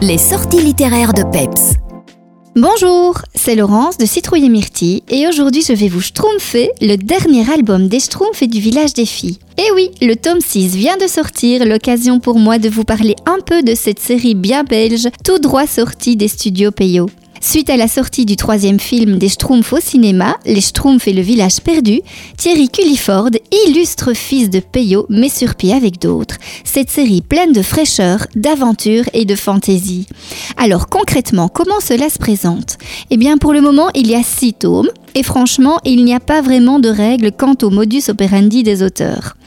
Les sorties littéraires de Peps. Bonjour, c'est Laurence de Citrouille et Myrtille et aujourd'hui je vais vous schtroumpfer le dernier album des Schtroumpfs et du village des filles. Et oui, le tome 6 vient de sortir, l'occasion pour moi de vous parler un peu de cette série bien belge, tout droit sortie des studios Peyo. Suite à la sortie du troisième film des Schtroumpfs au cinéma, Les Schtroumpfs et le village perdu, Thierry Culliford, illustre fils de Peyo, met sur pied avec d'autres cette série pleine de fraîcheur, d'aventure et de fantaisie. Alors concrètement, comment cela se présente? Eh bien pour le moment, il y a six tomes, et franchement, il n'y a pas vraiment de règles quant au modus operandi des auteurs.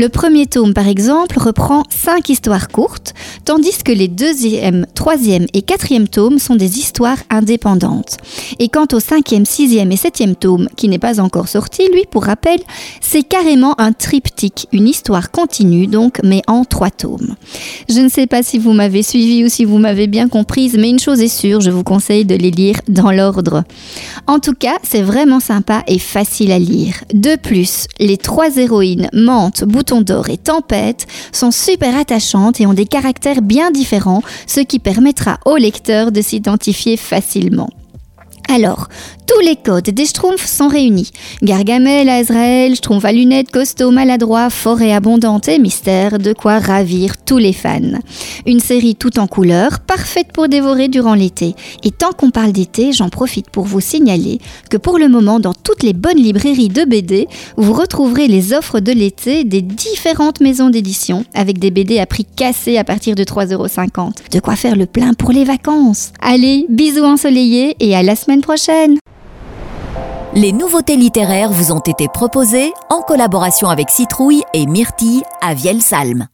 Le premier tome, par exemple, reprend cinq histoires courtes, tandis que les deuxième, troisième et quatrième tomes sont des histoires indépendantes. Et quant au cinquième, sixième et septième tome, qui n'est pas encore sorti, lui, pour rappel, c'est carrément un triptyque, une histoire continue donc, mais en trois tomes. Je ne sais pas si vous m'avez suivi ou si vous m'avez bien comprise, mais une chose est sûre, je vous conseille de les lire dans l'ordre. En tout cas, c'est vraiment sympa et facile à lire. De plus, les trois héroïnes, Mante, Bouton d'Or et Tempête, sont super attachantes et ont des caractères bien différents, ce qui permettra au lecteur de s'identifier facilement. Alors, tous les codes des Schtroumpfs sont réunis. Gargamel, Azrael, Schtroumpf à lunettes, costaud, maladroit, forêt abondante et mystère, de quoi ravir tous les fans. Une série tout en couleurs, parfaite pour dévorer durant l'été. Et tant qu'on parle d'été, j'en profite pour vous signaler que pour le moment, dans toutes les bonnes librairies de BD, vous retrouverez les offres de l'été des différentes maisons d'édition, avec des BD à prix cassé à partir de 3,50€. De quoi faire le plein pour les vacances. Allez, bisous ensoleillés et à la Les nouveautés littéraires vous ont été proposées en collaboration avec Citrouille et Myrtille à Vielsalm.